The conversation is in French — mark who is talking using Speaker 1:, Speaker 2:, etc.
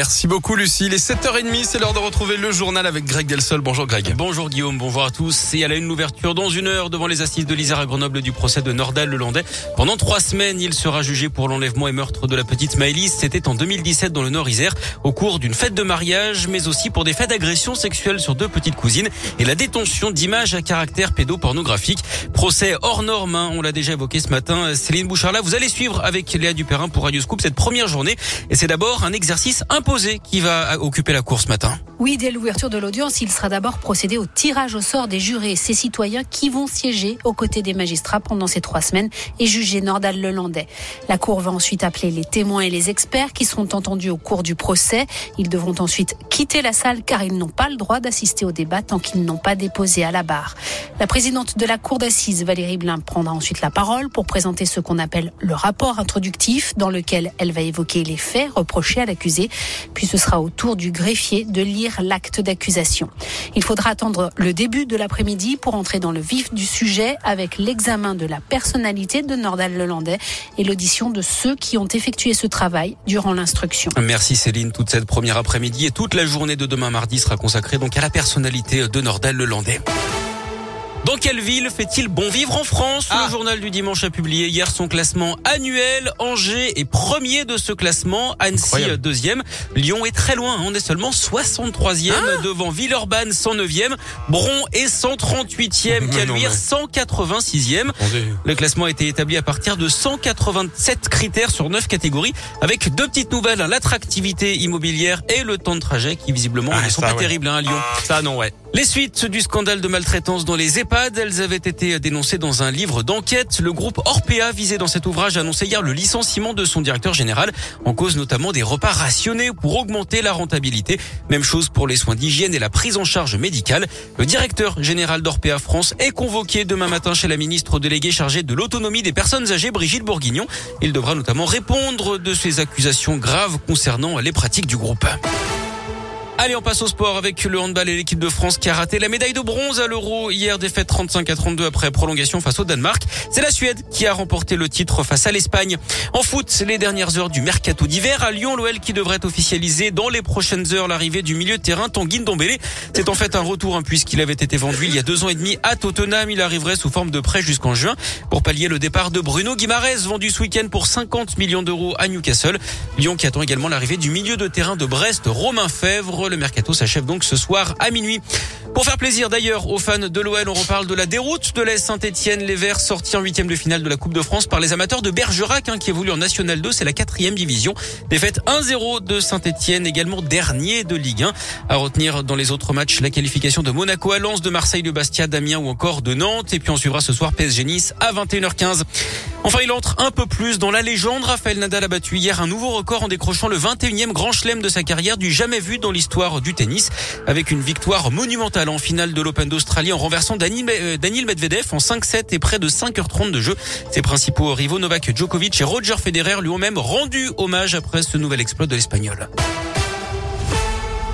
Speaker 1: Merci beaucoup Lucie. Il est 7h30, c'est l'heure de retrouver le journal avec Greg Delsol. Bonjour Greg.
Speaker 2: Bonjour Guillaume, bonjour à tous. Et à la une l'ouverture dans une heure devant les assises de l'Isère à Grenoble du procès de Nordal Lelandais. Pendant trois semaines, il sera jugé pour l'enlèvement et meurtre de la petite Maëlys. C'était en 2017 dans le Nord-Isère au cours d'une fête de mariage, mais aussi pour des faits d'agression sexuelle sur deux petites cousines et la détention d'images à caractère pédopornographique. Procès hors norme, hein, on l'a déjà évoqué ce matin. Céline Bouchard vous allez suivre avec Léa Dupérin pour Radio Scoop cette première journée. Et c'est d'abord un exercice important qui va occuper la cour ce matin.
Speaker 3: Oui, dès l'ouverture de l'audience, il sera d'abord procédé au tirage au sort des jurés, ces citoyens qui vont siéger aux côtés des magistrats pendant ces trois semaines et juger Nordal Lelandais. La Cour va ensuite appeler les témoins et les experts qui seront entendus au cours du procès. Ils devront ensuite quitter la salle car ils n'ont pas le droit d'assister au débat tant qu'ils n'ont pas déposé à la barre. La présidente de la Cour d'assises, Valérie Blin, prendra ensuite la parole pour présenter ce qu'on appelle le rapport introductif dans lequel elle va évoquer les faits reprochés à l'accusé. Puis ce sera au tour du greffier de lire l'acte d'accusation. Il faudra attendre le début de l'après-midi pour entrer dans le vif du sujet avec l'examen de la personnalité de Nordal Lelandais et l'audition de ceux qui ont effectué ce travail durant l'instruction.
Speaker 2: Merci Céline. Toute cette première après-midi et toute la journée de demain mardi sera consacrée donc à la personnalité de Nordal Lelandais. Dans quelle ville fait-il bon vivre en France? Le ah. journal du dimanche a publié hier son classement annuel. Angers est premier de ce classement, Annecy deuxième. Lyon est très loin, on est seulement 63e ah. devant Villeurbanne 109e, Bron est 138e, Caluire 186e. Le classement a été établi à partir de 187 critères sur 9 catégories avec deux petites nouvelles, hein. l'attractivité immobilière et le temps de trajet qui visiblement ah, ne sont pas terribles hein, à Lyon.
Speaker 1: Ça non ouais.
Speaker 2: Les suites du scandale de maltraitance dans les EHPAD, elles avaient été dénoncées dans un livre d'enquête. Le groupe Orpea, visé dans cet ouvrage, a annoncé hier le licenciement de son directeur général, en cause notamment des repas rationnés pour augmenter la rentabilité. Même chose pour les soins d'hygiène et la prise en charge médicale. Le directeur général d'Orpea France est convoqué demain matin chez la ministre déléguée chargée de l'autonomie des personnes âgées, Brigitte Bourguignon. Il devra notamment répondre de ces accusations graves concernant les pratiques du groupe. Allez, on passe au sport avec le handball et l'équipe de France qui a raté la médaille de bronze à l'Euro hier, défaite 35 à 32 après prolongation face au Danemark. C'est la Suède qui a remporté le titre face à l'Espagne. En foot, les dernières heures du mercato d'hiver à Lyon, l'OL qui devrait officialiser dans les prochaines heures l'arrivée du milieu de terrain Tanguy Ndombele. C'est en fait un retour hein, puisqu'il avait été vendu il y a deux ans et demi à Tottenham. Il arriverait sous forme de prêt jusqu'en juin pour pallier le départ de Bruno Guimarès vendu ce week-end pour 50 millions d'euros à Newcastle. Lyon qui attend également l'arrivée du milieu de terrain de Brest, Romain Fèvre. Le mercato s'achève donc ce soir à minuit. Pour faire plaisir d'ailleurs aux fans de l'OL, on reparle de la déroute de l'Est Saint-Etienne. Les Verts sortis en huitième de finale de la Coupe de France par les amateurs de Bergerac hein, qui évoluent en National 2. C'est la quatrième division. Défaite 1-0 de Saint-Etienne, également dernier de Ligue 1. À retenir dans les autres matchs la qualification de Monaco à Lens, de Marseille, de Bastia, d'Amiens ou encore de Nantes. Et puis on suivra ce soir PSG Nice à 21h15. Enfin, il entre un peu plus dans la légende. Raphaël Nadal a battu hier un nouveau record en décrochant le 21e grand chelem de sa carrière du jamais vu dans l'histoire du tennis avec une victoire monumentale en finale de l'Open d'Australie en renversant euh, Daniel Medvedev en 5-7 et près de 5h30 de jeu. Ses principaux rivaux Novak Djokovic et Roger Federer lui ont même rendu hommage après ce nouvel exploit de l'Espagnol.